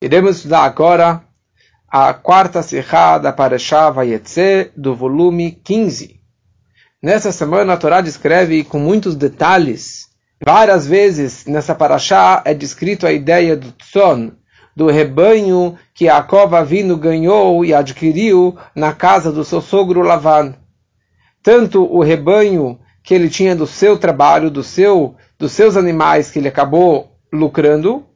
Iremos estudar agora a quarta Sihá da Parashá Vayetze, do volume 15. Nessa semana a Torá descreve com muitos detalhes, várias vezes nessa Parashá é descrito a ideia do Tzon, do rebanho que Yaakov Avinu ganhou e adquiriu na casa do seu sogro Lavan. Tanto o rebanho que ele tinha do seu trabalho, do seu, dos seus animais que ele acabou lucrando,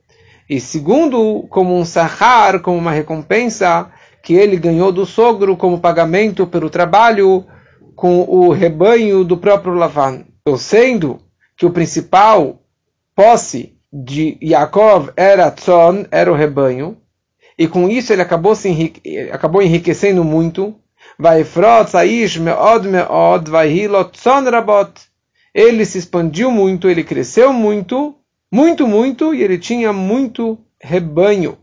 e segundo, como um sahar, como uma recompensa que ele ganhou do sogro como pagamento pelo trabalho com o rebanho do próprio Lavan. Ou sendo que o principal posse de Yaakov era Tzon, era o rebanho, e com isso ele acabou, se enrique, acabou enriquecendo muito. Ele se expandiu muito, ele cresceu muito, muito, muito, e ele tinha muito rebanho.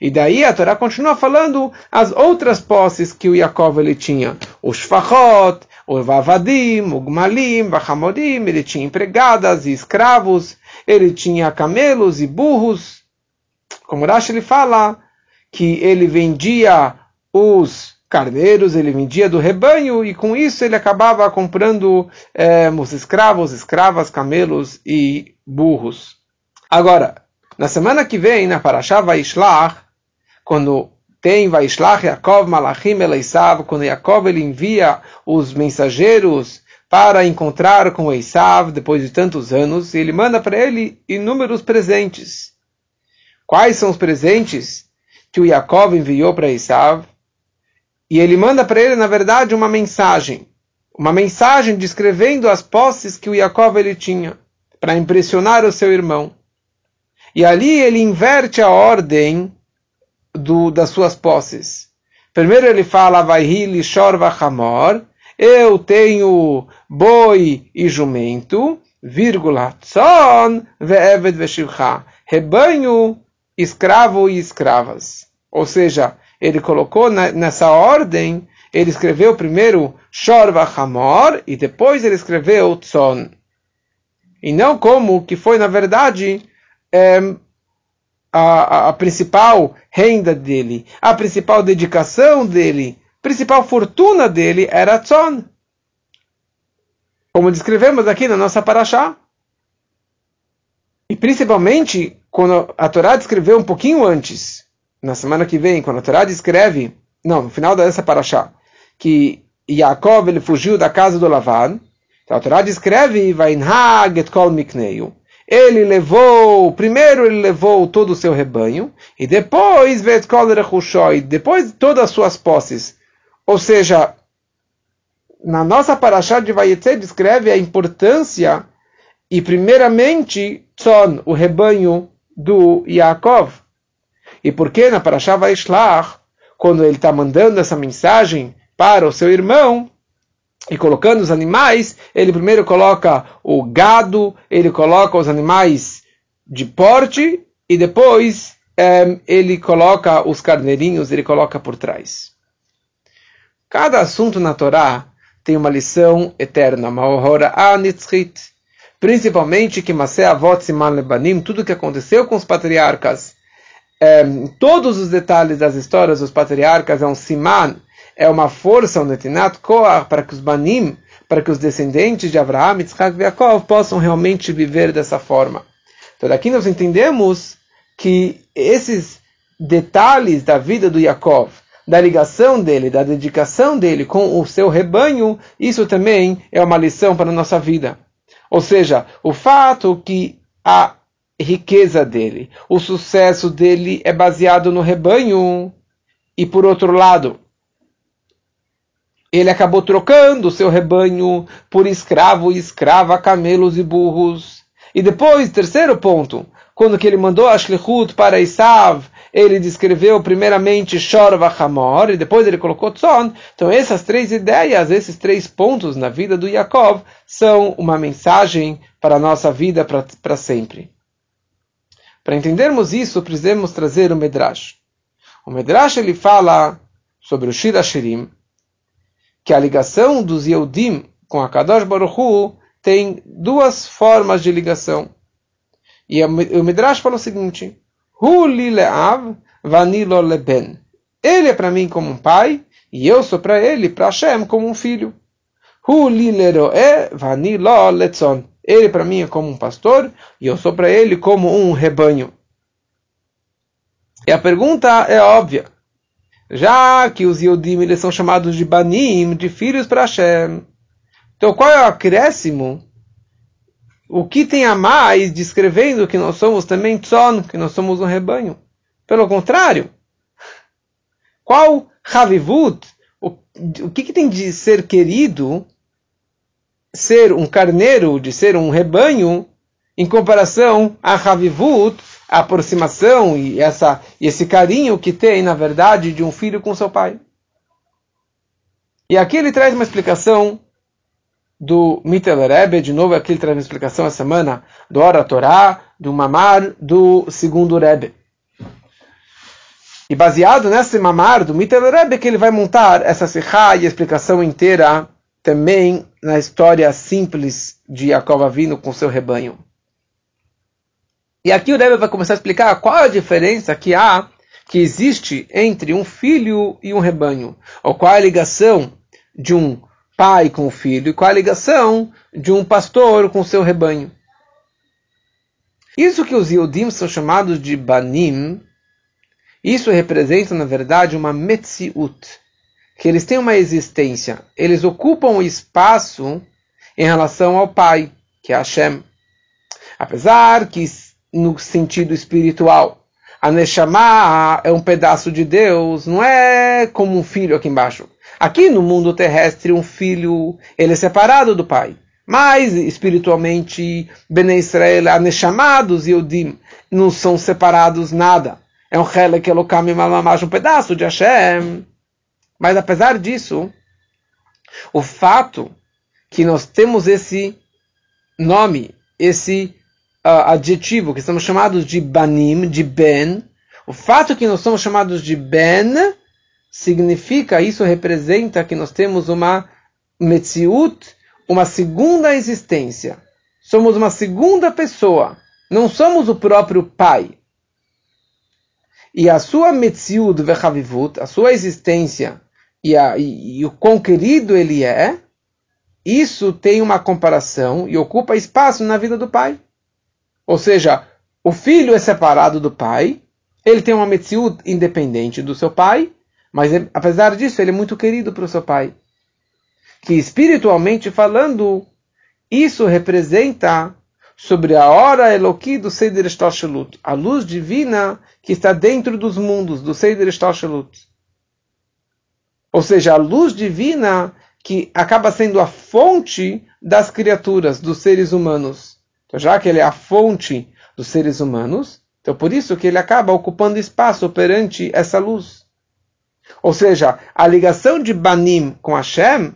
E daí a Torá continua falando as outras posses que o Yaakov ele tinha. Os Shfachot, o Vavadim, o Gmalim, o Hamodim, ele tinha empregadas e escravos, ele tinha camelos e burros. Como Rashi ele fala que ele vendia os carneiros, ele vendia do rebanho e com isso ele acabava comprando é, os escravos, escravas, camelos e burros. Agora, na semana que vem, na Parashá Vaishlach, quando tem Vaishlach Yaakov Malachim Eleisav, quando Yaakov ele envia os mensageiros para encontrar com Esav depois de tantos anos, ele manda para ele inúmeros presentes. Quais são os presentes que o Yaakov enviou para Esav? E ele manda para ele, na verdade, uma mensagem. Uma mensagem descrevendo as posses que o Jacob ele tinha, para impressionar o seu irmão. E ali ele inverte a ordem do, das suas posses. Primeiro ele fala, Vaihili Shorva Hamor, eu tenho boi e jumento, vírgula, Tzon ve'eved ve'shivcha, rebanho, escravo e escravas. Ou seja, ele colocou nessa ordem, ele escreveu primeiro Shor Hamor e depois ele escreveu Tzon. E não como que foi, na verdade, é, a, a, principal renda dele, a principal dedicação dele, a principal fortuna dele era Tzon. Como descrevemos aqui na nossa Parashá. E principalmente quando a Torá descreveu um pouquinho antes na semana que vem, quando a Torá descreve, não, no final dessa paraxá, que Yaakov ele fugiu da casa do Lavan, então a Torá descreve, Vainhag kol mikneyu. Ele levou, primeiro ele levou todo o seu rebanho, e depois vetkol rechushoi, depois todas as suas posses. Ou seja, na nossa paraxá de Vayetze descreve a importância e primeiramente Tzon, o rebanho do Yaakov. E por que na Parashá Vaishlach, quando ele está mandando essa mensagem para o seu irmão, e colocando os animais, ele primeiro coloca o gado, ele coloca os animais de porte, e depois é, ele coloca os carneirinhos, ele coloca por trás. Cada assunto na Torá tem uma lição eterna, Mahora Anitzrit, principalmente que Masé Avot Siman Lebanim, tudo que aconteceu com os patriarcas, é, todos os detalhes das histórias dos patriarcas é um siman, é uma força, um netinat koach, para que os banim, para que os descendentes de Abraham, Yitzhak e Yaakov possam realmente viver dessa forma. Então daqui nós entendemos que esses detalhes da vida do Yaakov, da ligação dele, da dedicação dele com o seu rebanho, isso também é uma lição para a nossa vida. Ou seja, o fato que a riqueza dele. O sucesso dele é baseado no rebanho. E por outro lado, ele acabou trocando o seu rebanho por escravo e escrava, camelos e burros. E depois, terceiro ponto, quando que ele mandou a Shlichut para Isav, ele descreveu primeiramente Shor Vachamor, e depois ele colocou Tzon. Então essas três ideias, esses três pontos na vida do Yaakov, são uma mensagem para a nossa vida para sempre. Para entendermos isso, precisamos trazer o Medrash. O Medrash ele fala sobre o Shir Hashirim, que a ligação dos Yehudim com a Kadosh Baruch Hu tem duas formas de ligação. E o Medrash fala o seguinte: Hu li le'av, vani lo leben. Ele é para mim como um pai, e eu sou para ele, para Hashem, como um filho. Hu li leroe, vani lo letzon. Ele para mim é como um pastor, e eu sou para ele como um rebanho. E a pergunta é óbvia. Já que os Yodim eles são chamados de Banim, de filhos para Hashem. Então qual é o acréscimo? O que tem a mais descrevendo que nós somos também Tzon, que nós somos um rebanho? Pelo contrário, qual Havivut, o, o que, que tem de ser querido, ser um carneiro, de ser um rebanho, em comparação a Havivut, a aproximação e, essa, e esse carinho que tem, na verdade, de um filho com seu pai. E aqui ele traz uma explicação do Mittel Rebbe, de novo aqui ele traz uma explicação essa semana do Ora Torá, do Mamar, do segundo Rebbe. E baseado nesse Mamar do Mittel Rebbe que ele vai montar essa Sihá e a explicação inteira também na história simples de Jacob Avino com seu rebanho. E aqui o Rebbe vai começar a explicar qual a diferença que há, que existe entre um filho e um rebanho. Ou qual a ligação de um pai com o filho e qual a ligação de um pastor com seu rebanho. Isso que os Yodim são chamados de Banim, isso representa, na verdade, uma Metziut, que eles têm uma existência, eles ocupam espaço em relação ao pai, que é Hashem. Apesar que no sentido espiritual. A Neshama é um pedaço de Deus, não é como um filho aqui embaixo. Aqui no mundo terrestre, um filho, ele é separado do pai. Mas, espiritualmente, Bnei Israel, a Neshama dos Yodim, não são separados nada. É um Helek Elokam Mamamash, um pedaço de Hashem. Mas, apesar disso, o fato que nós temos esse nome, esse uh, adjetivo, que somos chamados de banim, de ben, o fato que nós somos chamados de ben, significa, isso representa que nós temos uma metziut, uma segunda existência. Somos uma segunda pessoa. Não somos o próprio pai. E a sua metziut vechavivut, a sua existência e, a, e, e o quão querido ele é, isso tem uma comparação e ocupa espaço na vida do pai. Ou seja, o filho é separado do pai, ele tem uma metziut independente do seu pai, mas apesar disso, ele é muito querido para o seu pai. Que espiritualmente falando, isso representa sobre a hora Eloqui do Seider Estalshelut, a luz divina que está dentro dos mundos, do Seider Estalshelut. Ou seja, a luz divina que acaba sendo a fonte das criaturas, dos seres humanos. Então, já que ele é a fonte dos seres humanos, então por isso que ele acaba ocupando espaço perante essa luz. Ou seja, a ligação de Banim com Hashem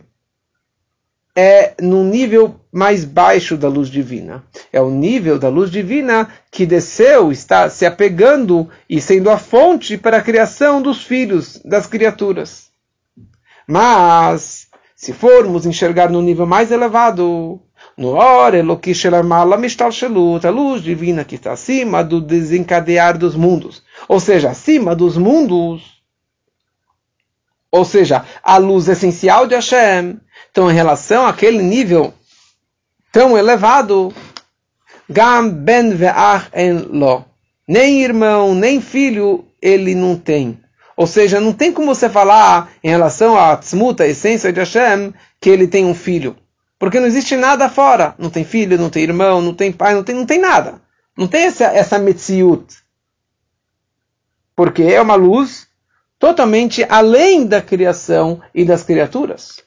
é no nível mais baixo da luz divina. É o nível da luz divina que desceu, está se apegando e sendo a fonte para a criação dos filhos, das criaturas. Mas, se formos enxergar no nível mais elevado, no Or Eloki Shelamala Mishtal Shelut, a luz divina que está acima do desencadear dos mundos. Ou seja, acima dos mundos. Ou seja, a luz essencial de Hashem. Então, em relação àquele nível tão elevado, Gam ben ve'ach en lo. Nem irmão, nem filho ele não tem. Ou seja, não tem como você falar em relação à tzmuta, a essência de Hashem, que ele tem um filho. Porque não existe nada fora. Não tem filho, não tem irmão, não tem pai, não tem, não tem nada. Não tem essa, essa metziut. Porque é uma luz totalmente além da criação e das criaturas.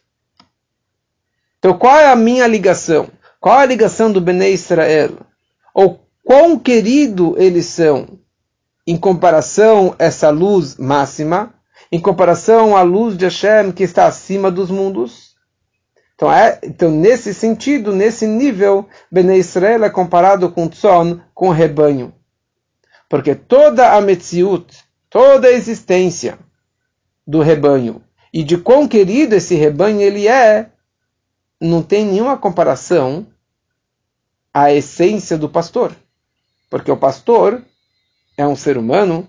Então, qual é a minha ligação? Qual é a ligação do Bnei Israel? Ou quão querido eles são em comparação essa luz máxima, em comparação à luz de Hashem que está acima dos mundos? Então, é, então, nesse sentido, nesse nível, Bnei Israel é comparado com Tzon, com rebanho. Porque toda a Metziut, toda a existência do rebanho, e de quão querido esse rebanho ele é, não tem nenhuma comparação à essência do pastor. Porque o pastor é um ser humano,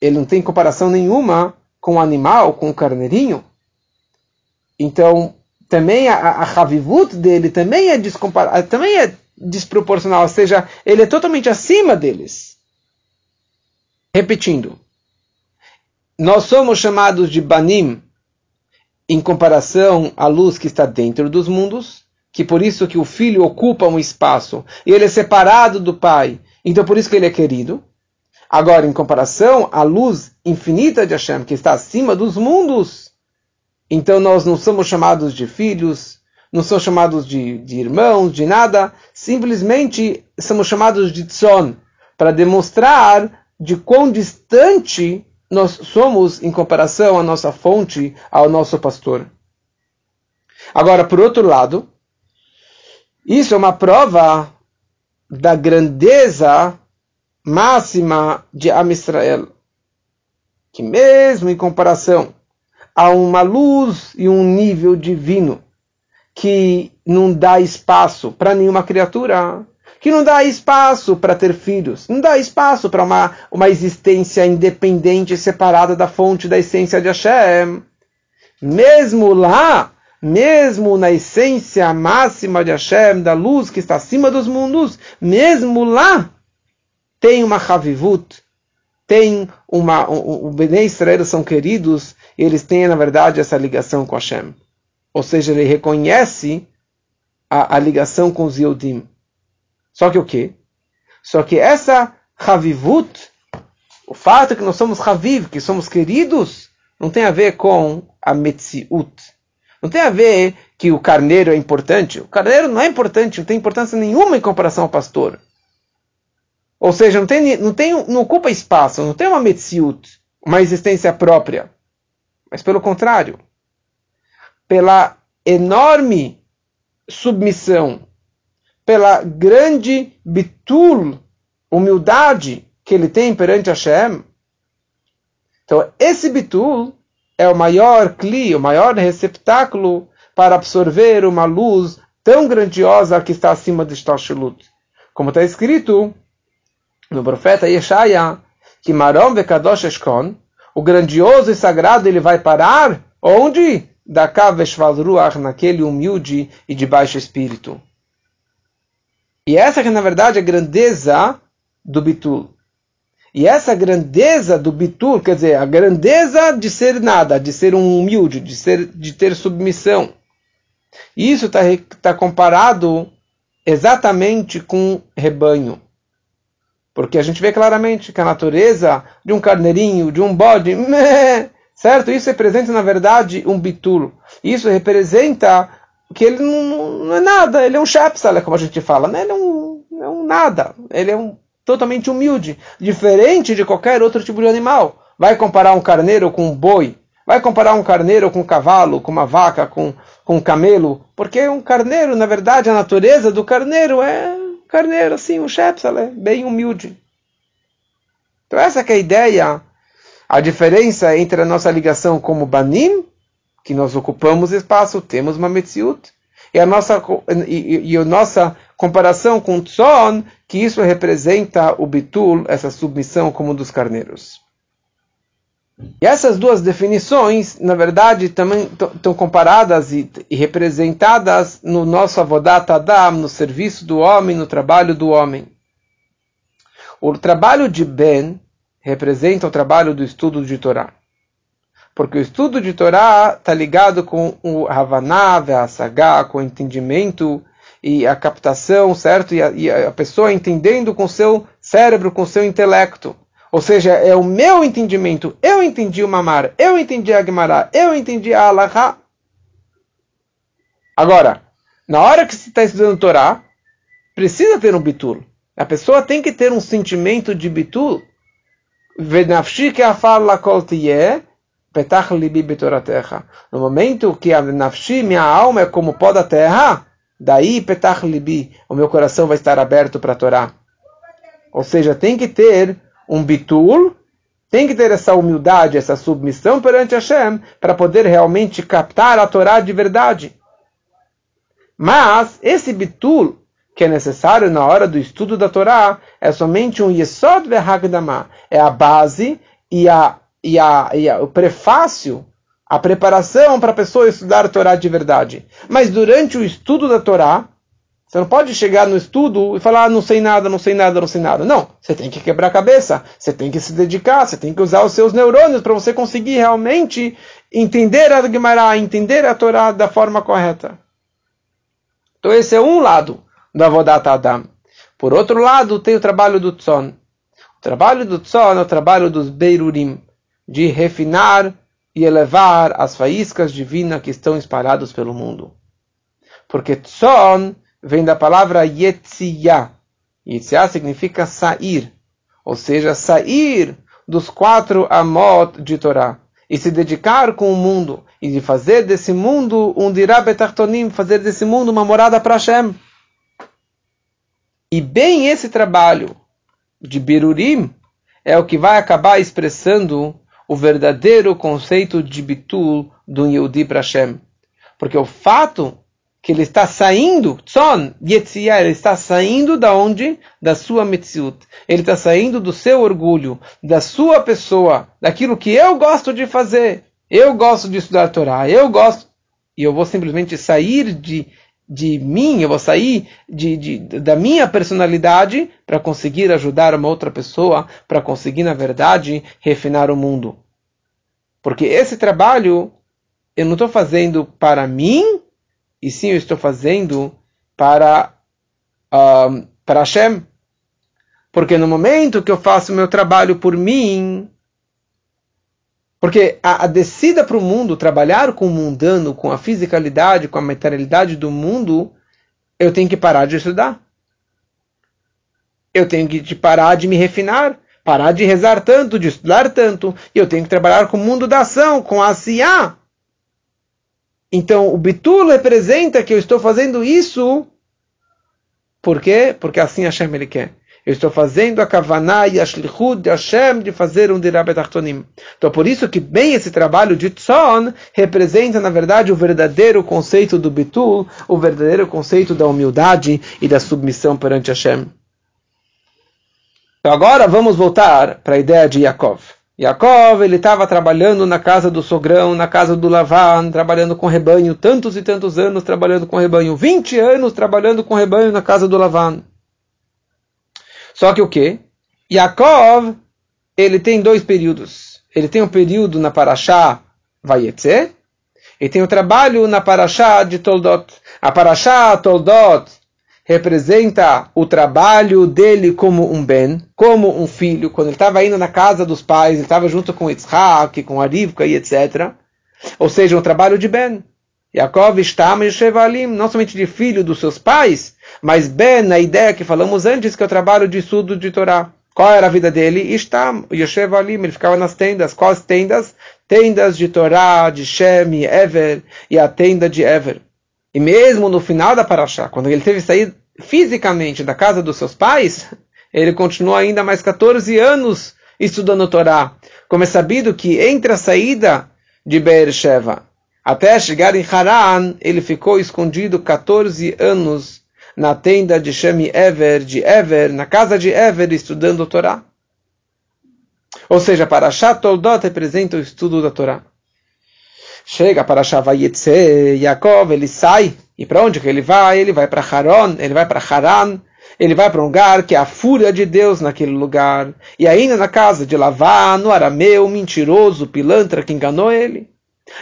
ele não tem comparação nenhuma com o animal, com o carneirinho. Então, também a, a Havivut dele também é, também é desproporcional, ou seja, ele é totalmente acima deles. Repetindo, nós somos chamados de Banim em comparação à luz que está dentro dos mundos, que por isso que o filho ocupa um espaço e ele é separado do pai, então por isso que ele é querido. Agora, em comparação à luz infinita de Hashem, que está acima dos mundos, então nós não somos chamados de filhos, não somos chamados de, de irmãos, de nada, simplesmente somos chamados de tzon, para demonstrar de quão distante nós somos em comparação à nossa fonte, ao nosso pastor. Agora, por outro lado, isso é uma prova da grandeza máxima de Am Israel, que mesmo em comparação a uma luz e um nível divino que não dá espaço para nenhuma criatura, que não dá espaço para ter filhos, não dá espaço para uma, uma existência independente, separada da fonte da essência de Hashem. Mesmo lá, mesmo na essência máxima de Hashem, da luz que está acima dos mundos, mesmo lá, tem uma Havivut, tem uma. O, o Israel são queridos, eles têm, na verdade, essa ligação com Hashem. Ou seja, ele reconhece a, a ligação com os Yodim. Só que o quê? Só que essa Havivut, o fato que nós somos Haviv, que somos queridos, não tem a ver com a Metziut. Não tem a ver que o carneiro é importante. O carneiro não é importante, não tem importância nenhuma em comparação ao pastor. Ou seja, não, tem, não, tem, não ocupa espaço, não tem uma metziut, uma existência própria. Mas pelo contrário, pela enorme submissão, pela grande bitul, humildade que ele tem perante Hashem. Então, esse bitul é o maior cli, o maior receptáculo para absorver uma luz tão grandiosa que está acima de Shtashilut. Como está escrito, no profeta Yeshaya, que Marom Vekadosh Eshkon, o grandioso e sagrado, ele vai parar onde? Da Kaveshvalruach, naquele humilde e de baixo espírito. E essa que na verdade é a grandeza do Bitul. E essa grandeza do Bitul, quer dizer, a grandeza de ser nada, de ser um humilde, de, ser, de ter submissão. Isso está tá comparado exatamente com rebanho. Porque a gente vê claramente que a natureza de um carneirinho, de um bode, meh, certo? Isso representa, na verdade, um bitul. Isso representa que ele não, não é nada, ele é um shepsal, como a gente fala, né? ele é um, é um nada, ele é um totalmente humilde, diferente de qualquer outro tipo de animal. Vai comparar um carneiro com um boi, vai comparar um carneiro com um cavalo, com uma vaca, com, com um camelo, porque um carneiro, na verdade, a natureza do carneiro é carneiro, assim, um Shepsale, bem humilde. Então essa é a ideia, a diferença entre a nossa ligação como Banim, que nós ocupamos espaço, temos uma Metziut, e a nossa, e, e a nossa comparação com Tzon, que isso representa o Bitul, essa submissão como dos carneiros. E essas duas definições, na verdade, também estão comparadas e, e, representadas no nosso Avodat Adam, no serviço do homem, no trabalho do homem. O trabalho de Ben representa o trabalho do estudo de Torá. Porque o estudo de Torá está ligado com o Havaná, a Sagá, com o entendimento e a captação, certo? E a, e a pessoa entendendo com seu cérebro, com seu intelecto. Ou seja, é o meu entendimento. Eu entendi o Mamar, eu entendi a Gemara, eu entendi a Alaha. Agora, na hora que você está estudando Torá, precisa ter um bitul. A pessoa tem que ter um sentimento de bitul. No momento que a nafshi, minha alma, é como pó da terra, daí petach libi, o meu coração vai estar aberto para a Torá. Ou seja, tem que ter um bitul, tem que ter essa humildade, essa submissão perante Hashem, para poder realmente captar a Torá de verdade. Mas esse bitul que é necessário na hora do estudo da Torá é somente um Yesod Vehagdama, é a base e, a, e, a, e a, o prefácio, a preparação para a pessoa estudar a Torá de verdade. Mas durante o estudo da Torá, você não pode chegar no estudo e falar, ah, não sei nada, não sei nada, não sei nada. Não, você tem que quebrar a cabeça, você tem que se dedicar, você tem que usar os seus neurônios para você conseguir realmente entender a Gemara, entender a Torá da forma correta. Então esse é um lado do Avodat Adam. Por outro lado, tem o trabalho do Tzon. O trabalho do Tzon é o trabalho dos Beirurim, de refinar e elevar as faíscas divinas que estão espalhadas pelo mundo. Porque Tzon vem da palavra Yetziyah. Yetziyah significa sair, ou seja, sair dos quatro amot de Torá e se dedicar com o mundo e de fazer desse mundo um dirabetartonim, fazer desse mundo uma morada para Hashem. E bem esse trabalho de Birurim é o que vai acabar expressando o verdadeiro conceito de Bitul do Yehudi para Hashem. Porque o fato que ele está saindo, Tzon, Yetziyah, ele está saindo da onde? Da sua Metziut. Ele está saindo do seu orgulho, da sua pessoa, daquilo que eu gosto de fazer. Eu gosto de estudar Torá, eu gosto. E eu vou simplesmente sair de de mim, eu vou sair de, de da minha personalidade para conseguir ajudar uma outra pessoa, para conseguir, na verdade, refinar o mundo. Porque esse trabalho eu não estou fazendo para mim, e sim eu estou fazendo para, uh, para Hashem. Porque no momento que eu faço o meu trabalho por mim, porque a, a descida para o mundo, trabalhar com o mundano, com a fisicalidade, com a materialidade do mundo, eu tenho que parar de estudar. Eu tenho que parar de me refinar, parar de rezar tanto, de estudar tanto. E eu tenho que trabalhar com o mundo da ação, com a Asiá. Então, o Bitul representa que eu estou fazendo isso. Por quê? Porque assim Hashem ele quer. Eu estou fazendo a Kavaná e a Shlichut de Hashem de fazer um Dirabet Artonim. Então, por isso que bem esse trabalho de Tzon representa, na verdade, o verdadeiro conceito do Bitul, o verdadeiro conceito da humildade e da submissão perante Hashem. Então, agora vamos voltar para a ideia de Yaakov. Yaakov, ele estava trabalhando na casa do sogrão, na casa do Lavan, trabalhando com rebanho, tantos e tantos anos trabalhando com rebanho, 20 anos trabalhando com rebanho na casa do Lavan. Só que o que? Yaakov, ele tem dois períodos. Ele tem um período na Parashá Vayetze, e tem o um trabalho na Parashá de Toldot. A Parashá Toldot representa o trabalho dele como um ben, como um filho. Quando ele estava indo na casa dos pais, ele estava junto com Yitzhak, com Arivka e etc. Ou seja, um trabalho de ben. Yaakov está Shevalim, não somente de filho dos seus pais, mas Ben, na ideia que falamos antes, que é o trabalho de estudo de Torá. Qual era a vida dele? Está Yoshev Alim, ele ficava nas tendas. Quais tendas? Tendas de Torá, de Shem e Ever, e a tenda de Ever. E mesmo no final da Parashá, quando ele teve que sair fisicamente da casa dos seus pais, ele continuou ainda mais 14 anos estudando Torá. Como é sabido que entre a saída de Beersheba até chegar em Haran, ele ficou escondido 14 anos na tenda de Shemi Ever, de Ever, na casa de Ever, estudando Torá. Ou seja, para Toldot representa o estudo da Torá. Chega para Shavayetze, Yaakov, ele sai. E para onde que ele vai? Ele vai para Haron, ele vai para Haran, ele vai para um lugar que é a fúria de Deus naquele lugar. E ainda na casa de Lavá, no arameu, mentiroso, pilantra que enganou ele.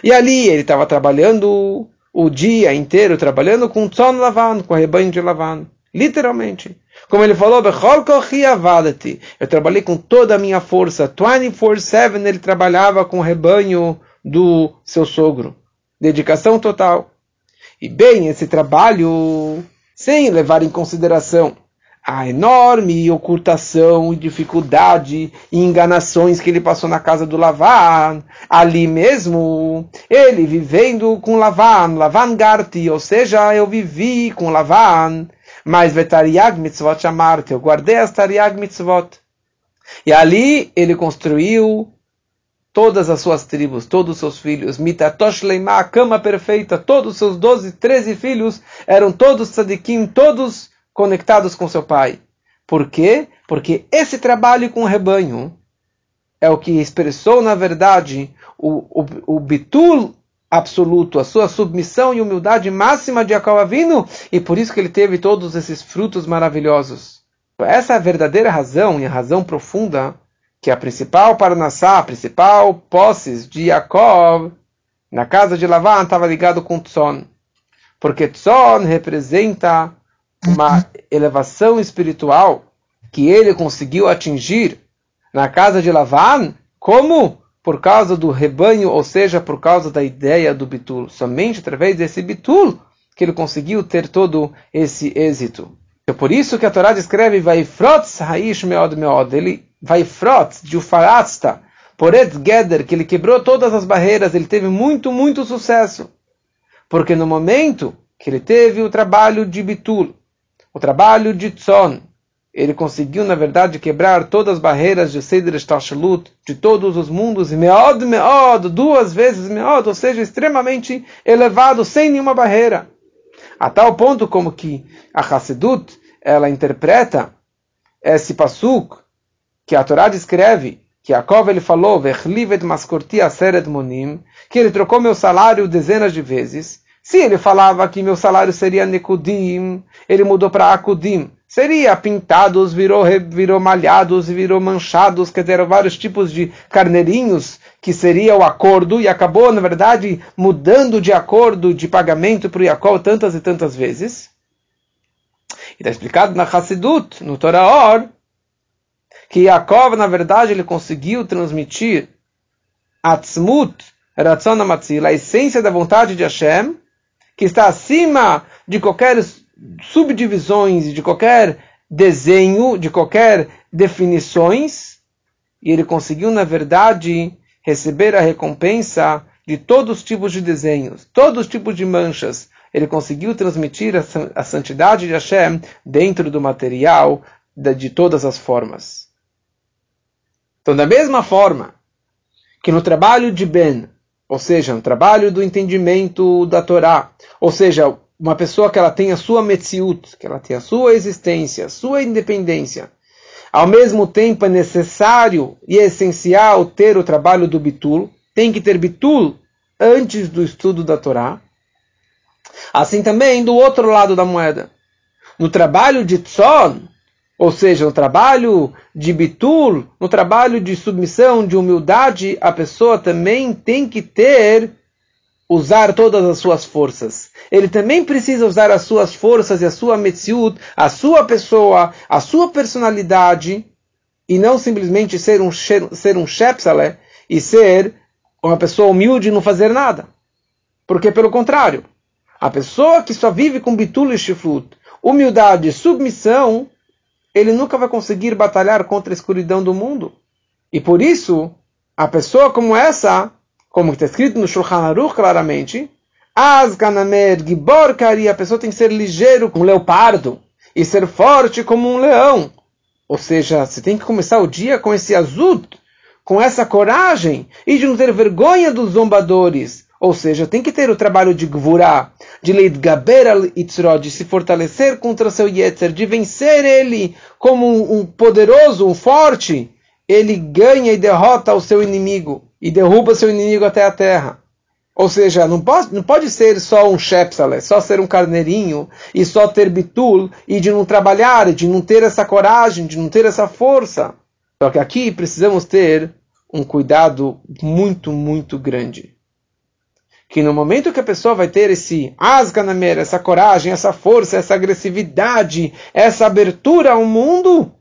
E ali ele estava trabalhando o dia inteiro, trabalhando com Tzon Lavan, com o rebanho de Lavan. Literalmente. Como ele falou, eu trabalhei com toda a minha força. 24-7 ele trabalhava com o rebanho do seu sogro. Dedicação total. E bem, esse trabalho, sem levar em consideração a enorme ocultação dificuldade e enganações que ele passou na casa do Lavan, ali mesmo, ele vivendo com Lavan, Lavan Garti, ou seja, eu vivi com Lavan, mas Vetariag Mitzvot chamarte, eu guardei as Tariag Mitzvot. E ali ele construiu todas as suas tribos, todos os seus filhos, Mitatosh Leima, a cama perfeita, todos os seus 12, 13 filhos eram todos tzadikim, todos conectados com seu pai. Por quê? Porque esse trabalho com o rebanho é o que expressou, na verdade, o, o, o bitul absoluto, a sua submissão e humildade máxima de Jacob Avinu, e por isso que ele teve todos esses frutos maravilhosos. Essa é a verdadeira razão, e a razão profunda, que a principal Parnassá, a principal posses de Jacob, na casa de Lavan, estava ligado com Tzon. Porque Tzon representa uma elevação espiritual que ele conseguiu atingir na casa de Lavan, como por causa do rebanho, ou seja, por causa da ideia do bitul. Somente através desse bitul que ele conseguiu ter todo esse êxito. É por isso que a Torá descreve Vaifrotz Haish Meod Meod. Ele Vaifrotz de Ufaratsta, Poretz Geder, que ele quebrou todas as barreiras, ele teve muito, muito sucesso. Porque no momento que ele teve o trabalho de bitul, o trabalho de tzon, ele conseguiu, na verdade, quebrar todas as barreiras de Seder Shtashalut, de todos os mundos, e meod, meod, duas vezes meod, ou seja, extremamente elevado, sem nenhuma barreira. A tal ponto como que a Hassedut, ela interpreta esse pasuk, que a Torá descreve, que Yaakov ele falou, que ele trocou meu salário dezenas de vezes. Se ele falava que meu salário seria Nekudim, ele mudou para Akudim seria pintados, virou, virou malhados, virou manchados, quer dizer, vários tipos de carneirinhos, que seria o acordo, e acabou, na verdade, mudando de acordo de pagamento para o Yaakov tantas e tantas vezes. E está explicado na Hassidut, no Toraor, que Yaakov, na verdade, ele conseguiu transmitir Atzmut, Ratzon Amatzil, a essência da vontade de Hashem, que está acima de qualquer subdivisões de qualquer desenho, de qualquer definições, e ele conseguiu, na verdade, receber a recompensa de todos os tipos de desenhos, todos os tipos de manchas. Ele conseguiu transmitir a santidade de Hashem dentro do material de todas as formas. Então, da mesma forma que no trabalho de Ben, ou seja, no trabalho do entendimento da Torá, ou seja, uma pessoa que ela tem a sua metziut, que ela tem a sua existência, a sua independência. Ao mesmo tempo é necessário e é essencial ter o trabalho do bitul, tem que ter bitul antes do estudo da Torá. Assim também do outro lado da moeda. No trabalho de tzon, ou seja, no trabalho de bitul, no trabalho de submissão, de humildade, a pessoa também tem que ter usar todas as suas forças. Ele também precisa usar as suas forças e a sua metziut, a sua pessoa, a sua personalidade, e não simplesmente ser um, ser um shepsale e ser uma pessoa humilde e não fazer nada. Porque, pelo contrário, a pessoa que só vive com bitul e shifut, humildade e submissão, ele nunca vai conseguir batalhar contra a escuridão do mundo. E por isso, a pessoa como essa, como está escrito no Shulchan Aruch claramente, Asganamer Gibor Kari, a pessoa tem que ser ligeiro como um leopardo e ser forte como um leão. Ou seja, você tem que começar o dia com esse azul, com essa coragem e de não ter vergonha dos zombadores. Ou seja, tem que ter o trabalho de Gvurá, de Leidgaber al Itzrod, de se fortalecer contra seu Yetzer, de vencer ele como um, um poderoso, um forte. Ele ganha e derrota o seu inimigo e derruba seu inimigo até a terra. Ou seja, não pode, não pode ser só um shepsale, só ser um carneirinho e só ter bitul e de não trabalhar, de não ter essa coragem, de não ter essa força. Só que aqui precisamos ter um cuidado muito, muito grande. Que no momento que a pessoa vai ter esse asganamer, essa coragem, essa força, essa agressividade, essa abertura ao mundo,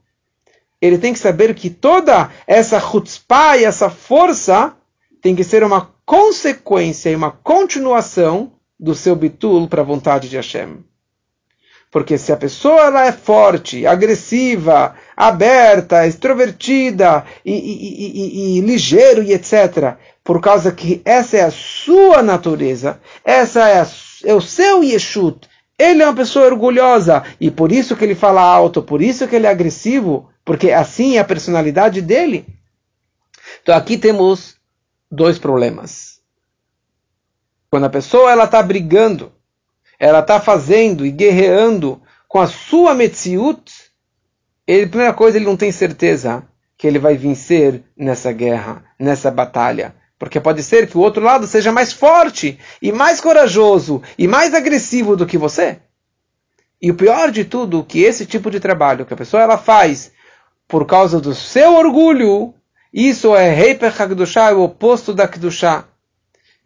ele tem que saber que toda essa chutzpah e essa força tem que ser uma consequência e uma continuação do seu bitul para a vontade de Hashem. Porque se a pessoa ela é forte, agressiva, aberta, extrovertida e, e, e, e, ligeiro e etc., por causa que essa é a sua natureza, essa é, a, é o seu Yeshut, ele é uma pessoa orgulhosa e por isso que ele fala alto, por isso que ele é agressivo, porque assim é a personalidade dele. Então aqui temos dois problemas. Quando a pessoa ela está brigando, ela está fazendo e guerreando com a sua Metziut, ele, primeira coisa, ele não tem certeza que ele vai vencer nessa guerra, nessa batalha. Porque pode ser que o outro lado seja mais forte e mais corajoso e mais agressivo do que você. E o pior de tudo, que esse tipo de trabalho que a pessoa ela faz por causa do seu orgulho, isso é Heipech HaKdushá, é o oposto da Kedushá.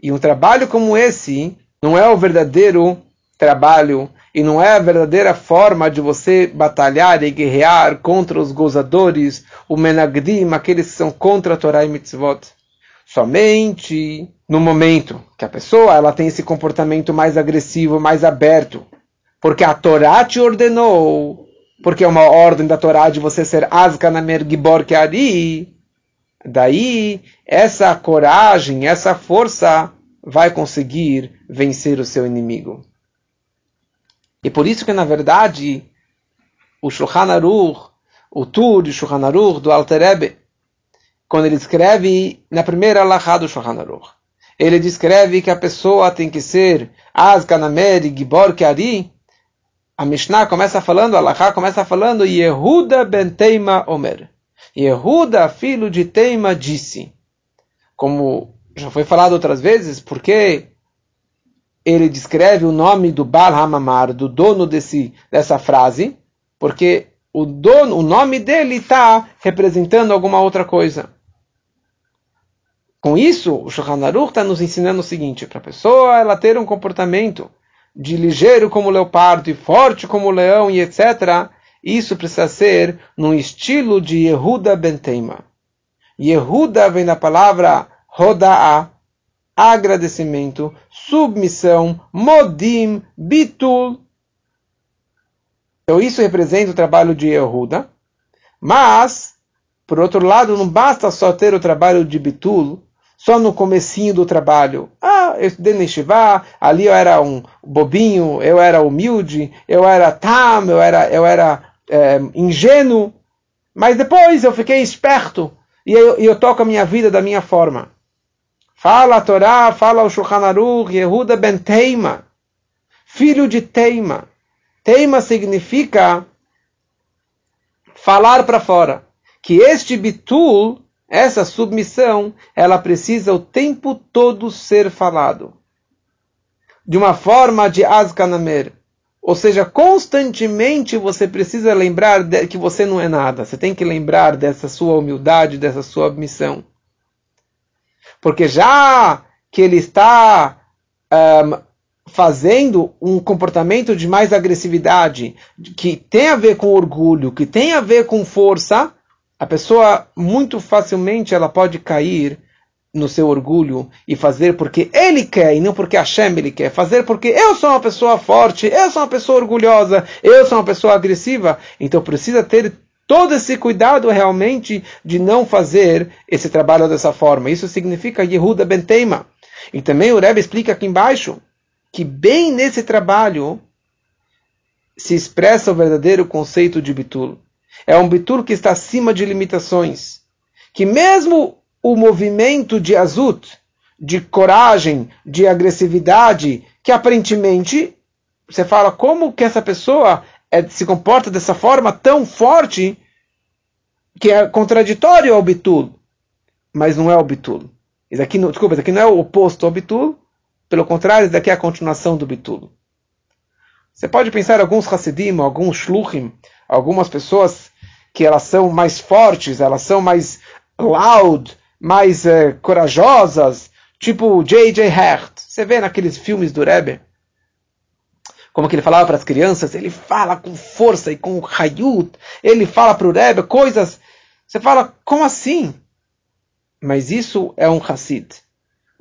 E um trabalho como esse não é o verdadeiro trabalho e não é a verdadeira forma de você batalhar e guerrear contra os gozadores, o menagdim, aqueles que são contra a Torá e mitzvot. Somente no momento que a pessoa ela tem esse comportamento mais agressivo, mais aberto, porque a Torá te ordenou, porque é uma ordem da Torá de você ser Azkanamer Gibor Keari, daí essa coragem, essa força vai conseguir vencer o seu inimigo. E por isso que, na verdade, o Shulchan Aruch, o Tur Shulchan Aruch, do Alter Rebbe, quando ele escreve na primeira alahá do Shulchan Aruch, ele descreve que a pessoa tem que ser Azkanamer Gibor Keari. A Mishnah começa falando, a alahá começa falando, Yehuda ben Teima Omer. Yehuda, filho de Teima, disse. Como já foi falado outras vezes, porque ele descreve o nome do Bal Hamamar, do dono desse, dessa frase, porque o dono, o nome dele está representando alguma outra coisa. Com isso, o Shulchan está nos ensinando o seguinte: para a pessoa ela ter um comportamento de ligeiro como leopardo e forte como leão e etc., isso precisa ser num estilo de Yehuda ben Teima. Yehuda vem da palavra Roda'a, agradecimento, submissão, modim, bitul. Então isso representa o trabalho de Yehuda. Mas, por outro lado, não basta só ter o trabalho de bitul, só no comecinho do trabalho. Ah, eu estudei no Shivá, ali eu era um bobinho, eu era humilde, eu era tam, eu era, eu era é, ingênuo. Mas depois eu fiquei esperto e eu, eu toco a minha vida da minha forma. Fala a Torá, fala o Shulchan Aruch, Yehuda ben Teima, filho de Teima. Teima significa falar para fora. Que este bitul, essa submissão, ela precisa o tempo todo ser falado. De uma forma de Azkanamer. Ou seja, constantemente você precisa lembrar que você não é nada. Você tem que lembrar dessa sua humildade, dessa sua missão. Porque já que ele está um, fazendo um comportamento de mais agressividade, que tem a ver com orgulho, que tem a ver com força, a pessoa muito facilmente ela pode cair no seu orgulho e fazer porque ele quer e não porque a Shem ele quer. Fazer porque eu sou uma pessoa forte, eu sou uma pessoa orgulhosa, eu sou uma pessoa agressiva. Então precisa ter todo esse cuidado realmente de não fazer esse trabalho dessa forma. Isso significa Yehuda Benteima. E também o Rebbe explica aqui embaixo que bem nesse trabalho se expressa o verdadeiro conceito de Bitul. É um Bitul que está acima de limitações. Que mesmo o movimento de Azut, de coragem, de agressividade, que aparentemente você fala como que essa pessoa é, se comporta dessa forma tão forte que é contraditório ao Bitul, mas não é o Bitul. Aqui, não, desculpa, isso aqui não é o oposto ao Bitul, pelo contrário, isso aqui é a continuação do Bitul. Você pode pensar alguns Hasidim, alguns Shluchim, algumas pessoas que elas são mais fortes, elas são mais loud, mais uh, corajosas, tipo J.J. Hecht. Você vê naqueles filmes do Rebbe, como que ele falava para as crianças, ele fala com força e com hayut, ele fala para o Rebbe coisas. Você fala, como assim? Mas isso é um Hassid.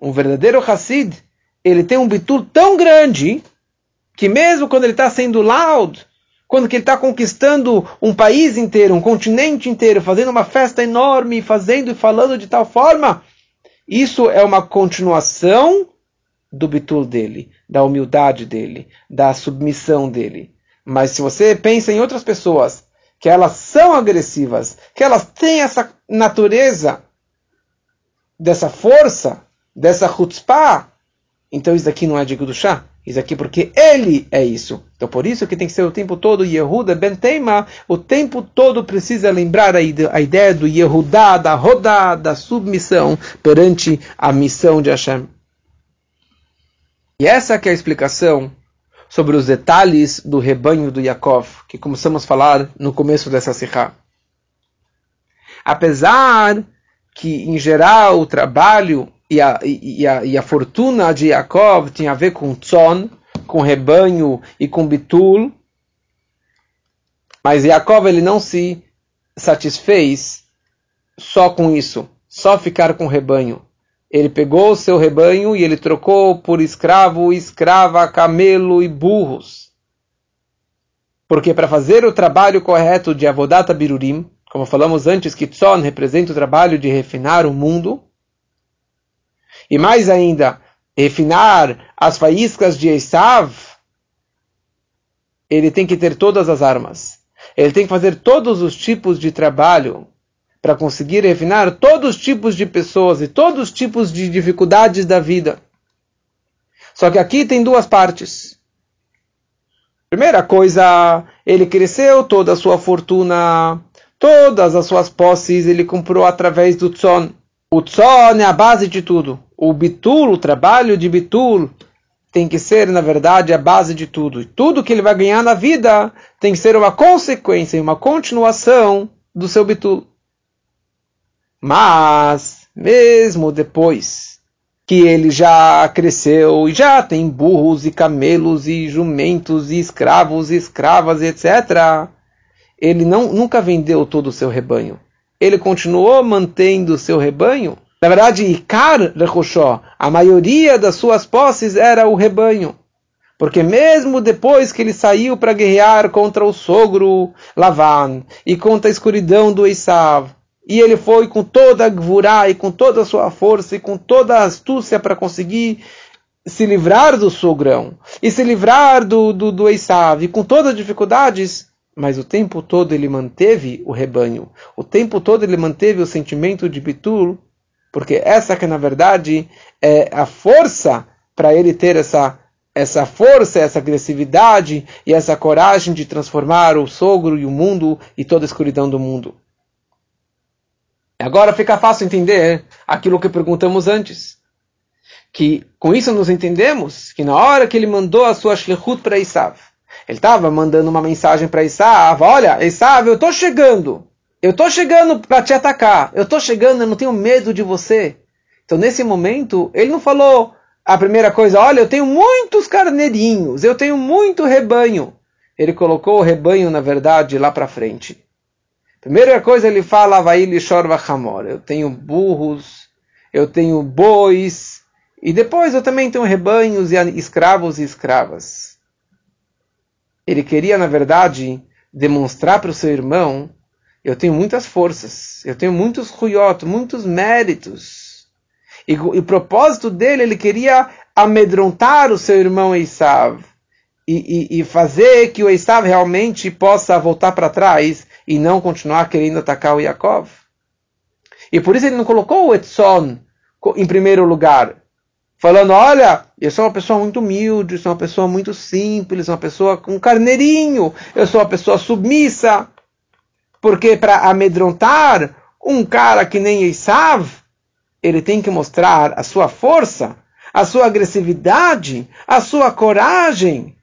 Um verdadeiro Hassid, ele tem um bitur tão grande que mesmo quando ele está sendo loud, quando ele está conquistando um país inteiro, um continente inteiro, fazendo uma festa enorme, fazendo e falando de tal forma, isso é uma continuação do bitul dele, da humildade dele, da submissão dele. Mas se você pensa em outras pessoas, que elas são agressivas, que elas têm essa natureza, dessa força, dessa chutzpah, então isso daqui não é de chá. Isso aqui porque ele é isso. Então por isso que tem que ser o tempo todo Yehuda Ben Teima, o tempo todo precisa lembrar a ideia do Yehudá, da rodá, da submissão perante a missão de Hashem. E essa que é a explicação sobre os detalhes do rebanho do Yaakov, que começamos a falar no começo dessa Sikha. Apesar que, em geral, o trabalho e a, e a, e a fortuna de Yaakov tinha a ver com tzon, com rebanho e com bitul. Mas Yaakov ele não se satisfez só com isso, só ficar com rebanho. Ele pegou o seu rebanho e ele trocou por escravo, escrava, camelo e burros. Porque para fazer o trabalho correto de Avodata Birurim, como falamos antes, que Tzon representa o trabalho de refinar o mundo, e mais ainda, refinar as faíscas de Esav, ele tem que ter todas as armas. Ele tem que fazer todos os tipos de trabalho para conseguir refinar todos os tipos de pessoas e todos os tipos de dificuldades da vida. Só que aqui tem duas partes. Primeira coisa, ele cresceu toda a sua fortuna, todas as suas posses ele comprou através do tzon. O tzon é a base de tudo o bitul, o trabalho de bitul, tem que ser, na verdade, a base de tudo. E tudo que ele vai ganhar na vida tem que ser uma consequência, uma continuação do seu bitul. Mas, mesmo depois que ele já cresceu e já tem burros e camelos e jumentos e escravos e escravas, etc., ele não, nunca vendeu todo o seu rebanho. Ele continuou mantendo o seu rebanho na verdade, Ikar Rechoshó, a maioria das suas posses era o rebanho. Porque mesmo depois que ele saiu para guerrear contra o sogro Lavan e contra a escuridão do Esav, e ele foi com toda a gvurá e com toda a sua força e com toda a astúcia para conseguir se livrar do sogrão e se livrar do, do, do e com todas as dificuldades, mas o tempo todo ele manteve o rebanho, o tempo todo ele manteve o sentimento de Bitul, porque essa que na verdade é a força para ele ter essa essa força, essa agressividade e essa coragem de transformar o sogro e o mundo e toda a escuridão do mundo. Agora fica fácil entender aquilo que perguntamos antes. Que com isso nos entendemos que na hora que ele mandou a sua shlichut para Isav, ele estava mandando uma mensagem para Isav, olha, Isav, eu estou chegando. Eu estou chegando para te atacar. Eu estou chegando, eu não tenho medo de você. Então, nesse momento, ele não falou a primeira coisa, olha, eu tenho muitos carneirinhos, eu tenho muito rebanho. Ele colocou o rebanho, na verdade, lá para frente. Primeira coisa, ele fala, Hamor. Eu tenho burros, eu tenho bois, e depois eu também tenho rebanhos e escravos e escravas. Ele queria, na verdade, demonstrar para o seu irmão eu tenho muitas forças, eu tenho muitos ruiot, muitos méritos. E, e, o propósito dele, ele queria amedrontar o seu irmão Esav e, e, e fazer que o Esav realmente possa voltar para trás e não continuar querendo atacar o Yaakov. E por isso ele não colocou o Etson em primeiro lugar, falando: olha, eu sou uma pessoa muito humilde, sou uma pessoa muito simples, uma pessoa com carneirinho, eu sou uma pessoa submissa. Porque para amedrontar um cara que nem Esav, ele tem que mostrar a sua força, a sua agressividade, a sua coragem.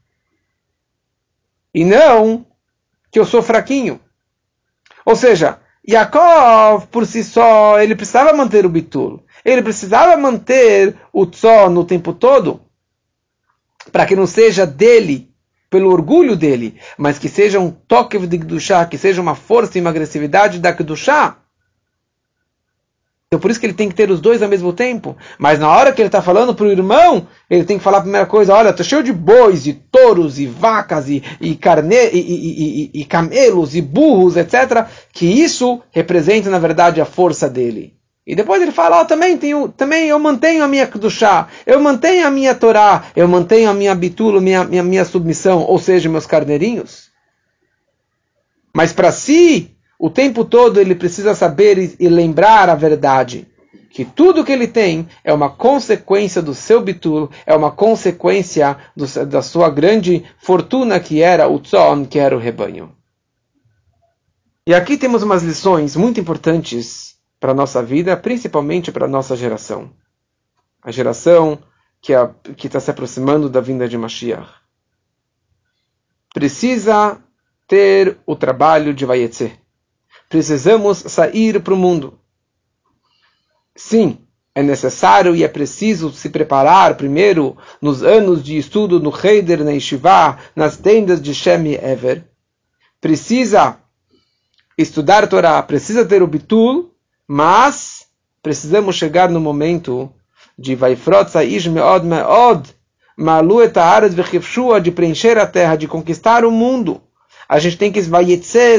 E não que eu sou fraquinho. Ou seja, Yaakov, por si só, ele precisava manter o bitul. Ele precisava manter o tzó no tempo todo, para que não seja dele pelo orgulho dele, mas que seja um toque de Kedushá, que seja uma força e uma agressividade da Kedushá. Então por isso que ele tem que ter os dois ao mesmo tempo. Mas na hora que ele está falando para o irmão, ele tem que falar a primeira coisa, olha, estou cheio de bois, e touros, e vacas, e, e, carne, e, e, e camelos, e burros, etc. Que isso representa, na verdade, a força dele. E depois ele fala, oh, também, tenho, também eu mantenho a minha Kedushá, eu mantenho a minha Torá, eu mantenho a minha bitulo, minha, minha, minha submissão, ou seja, meus carneirinhos. Mas para si, o tempo todo ele precisa saber e, lembrar a verdade. Que que tudo que ele tem é uma consequência do seu bitul, é uma consequência do, da sua grande fortuna que era o tzon, que era o rebanho. E aqui temos umas lições muito importantes para a nossa vida, principalmente para a nossa geração. A geração que está se aproximando da vinda de Mashiach. Precisa ter o trabalho de Vayetze. Precisamos sair para o mundo. Sim, é necessário e é preciso se preparar primeiro nos anos de estudo no Heider, na Yeshiva, nas tendas de Shem e Ever. Precisa estudar Torá, precisa ter o Bitul, mas precisamos chegar no momento de Vaifrot Saish Meod Meod, Malu et de preencher a terra, de conquistar o mundo. A gente tem que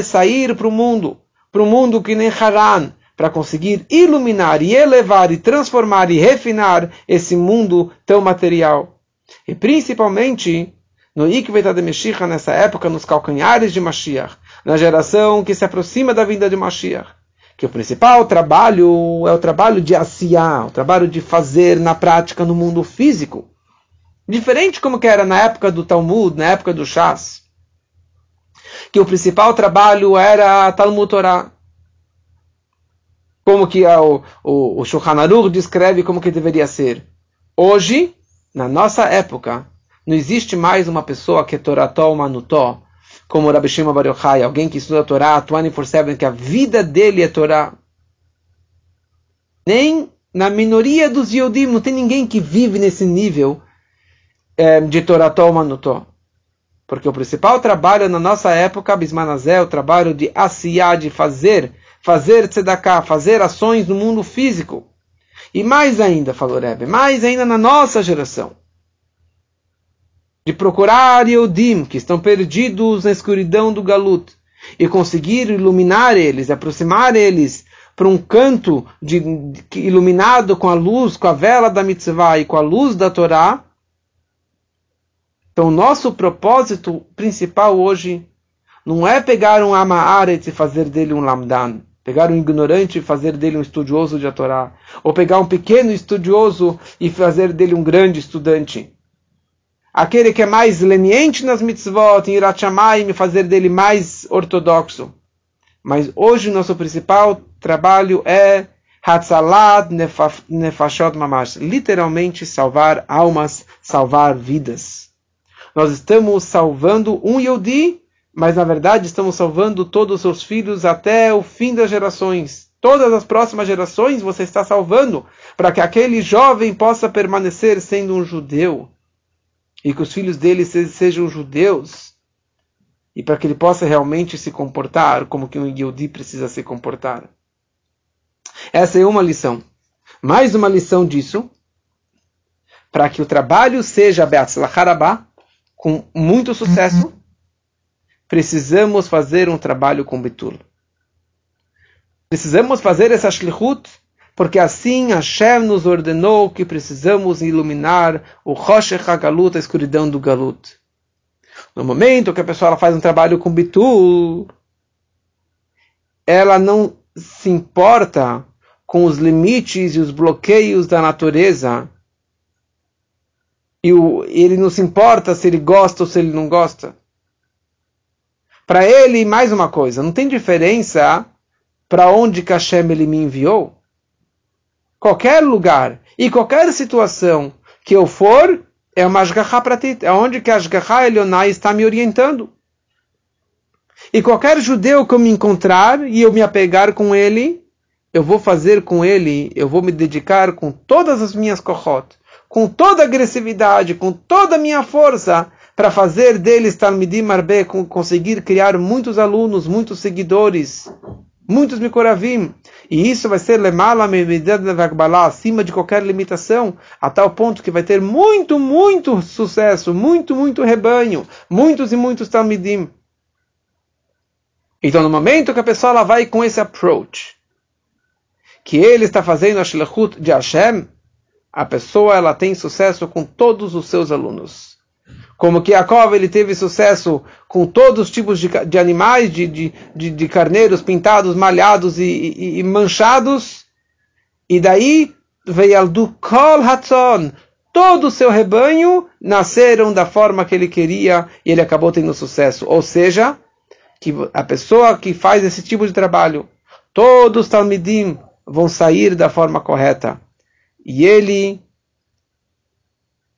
sair para o mundo, para o mundo que nem Haran, para conseguir iluminar e elevar e transformar e refinar esse mundo tão material. E principalmente no Ikveta de Mashiach, nessa época, nos calcanhares de Mashiach, na geração que se aproxima da vinda de Mashiach. Que o principal trabalho é o trabalho de asiar, o trabalho de fazer na prática no mundo físico. Diferente como que era na época do Talmud, na época do Shas. Que o principal trabalho era Talmud Torah como que o, o, o Shulchan Aruch descreve como que deveria ser. Hoje, na nossa época, não existe mais uma pessoa que é Torató Manutó, como Rabbi Shimon Bar Yochai, alguém que estuda a Torá 24-7, que a vida dele é Torá. Nem na minoria dos Yodim não tem ninguém que vive nesse nível é, de Torató Manutó. Porque o principal trabalho na nossa época, Bismanazé, é o trabalho de asiar, de fazer fazer tzedakah, fazer ações no mundo físico. E mais ainda, falou Rebbe, mais ainda na nossa geração. De procurar Yodim, que estão perdidos na escuridão do Galut, e conseguir iluminar eles, aproximar eles para um canto de, de, iluminado com a luz, com a vela da mitzvah e com a luz da Torá. Então, nosso propósito principal hoje não é pegar um Amaaret e fazer dele um Lamdan. Pegar um ignorante e fazer dele um estudioso de Torá. Ou pegar um pequeno estudioso e fazer dele um grande estudante. Aquele que é mais leniente nas mitzvot, em Irat e fazer dele mais ortodoxo. Mas hoje nosso principal trabalho é Hatzalat Nefashot Mamash. Literalmente salvar almas, salvar vidas. Nós estamos salvando um Yodi mas na verdade estamos salvando todos os seus filhos até o fim das gerações. Todas as próximas gerações você está salvando para que aquele jovem possa permanecer sendo um judeu e que os filhos dele sejam judeus e para que ele possa realmente se comportar como que um Yehudi precisa se comportar. Essa é uma lição. Mais uma lição disso, para que o trabalho seja Beatzlacharabá, com muito sucesso, uhum precisamos fazer um trabalho com Bitul. Precisamos fazer essa shlichut, porque assim Hashem nos ordenou que precisamos iluminar o Roshech HaGalut, a escuridão do Galut. No momento que a pessoa faz um trabalho com Bitul, ela não se importa com os limites e os bloqueios da natureza. E o, ele não se importa se ele gosta ou se ele não gosta. Para ele, mais uma coisa, não tem diferença para onde que Hashem ele me enviou. Qualquer lugar e qualquer situação que eu for, é uma Ashgaha Pratit, é onde que Ashgaha Elionai está me orientando. E qualquer judeu que eu me encontrar e eu me apegar com ele, eu vou fazer com ele, eu vou me dedicar com todas as minhas kohot, com toda agressividade, com toda a minha força, para fazer deles Talmidim Arbe, conseguir criar muitos alunos, muitos seguidores, muitos Mikoravim. E isso vai ser Lemala acima de qualquer limitação, a tal ponto que vai ter muito, muito sucesso, muito, muito rebanho, muitos e muitos Talmidim. Então, no momento que a pessoa ela vai com esse approach, que ele está fazendo a Shlechut de Hashem, a pessoa ela tem sucesso com todos os seus alunos como que Yaakov ele teve sucesso com todos os tipos de, de animais, de, de, de, de, carneiros pintados, malhados e, e, e, manchados, E daí veio do Kol Hatzon. Todo o seu rebanho nasceram da forma que ele queria e ele acabou tendo sucesso. Ou seja, que a pessoa que faz esse tipo de trabalho, todos os Talmidim vão sair da forma correta. E ele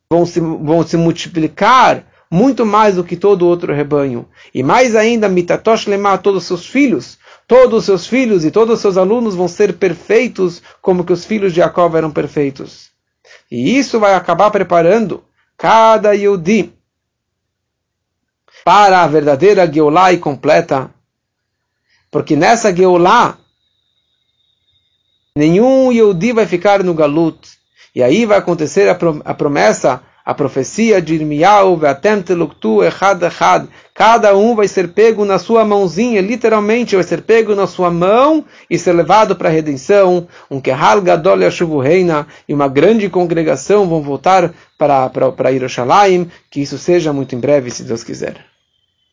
vão se, vão se multiplicar muito mais do que todo outro rebanho. E mais ainda, Mitatosh Lemah, todos os seus filhos, todos os seus filhos e todos os seus alunos vão ser perfeitos como que os filhos de Jacob eram perfeitos. E isso vai acabar preparando cada Yehudi para a verdadeira Geulah e completa. Porque nessa Geulah, nenhum Yehudi vai ficar no Galut. E aí vai acontecer a promessa a profecia de Irmiyahu, echad echad. Cada um vai ser pego na sua mãozinha, literalmente vai ser pego na sua mão e ser levado para a redenção. Um kehal gadol reina e uma grande congregação vão voltar para, para. Que isso seja muito em breve, se Deus quiser.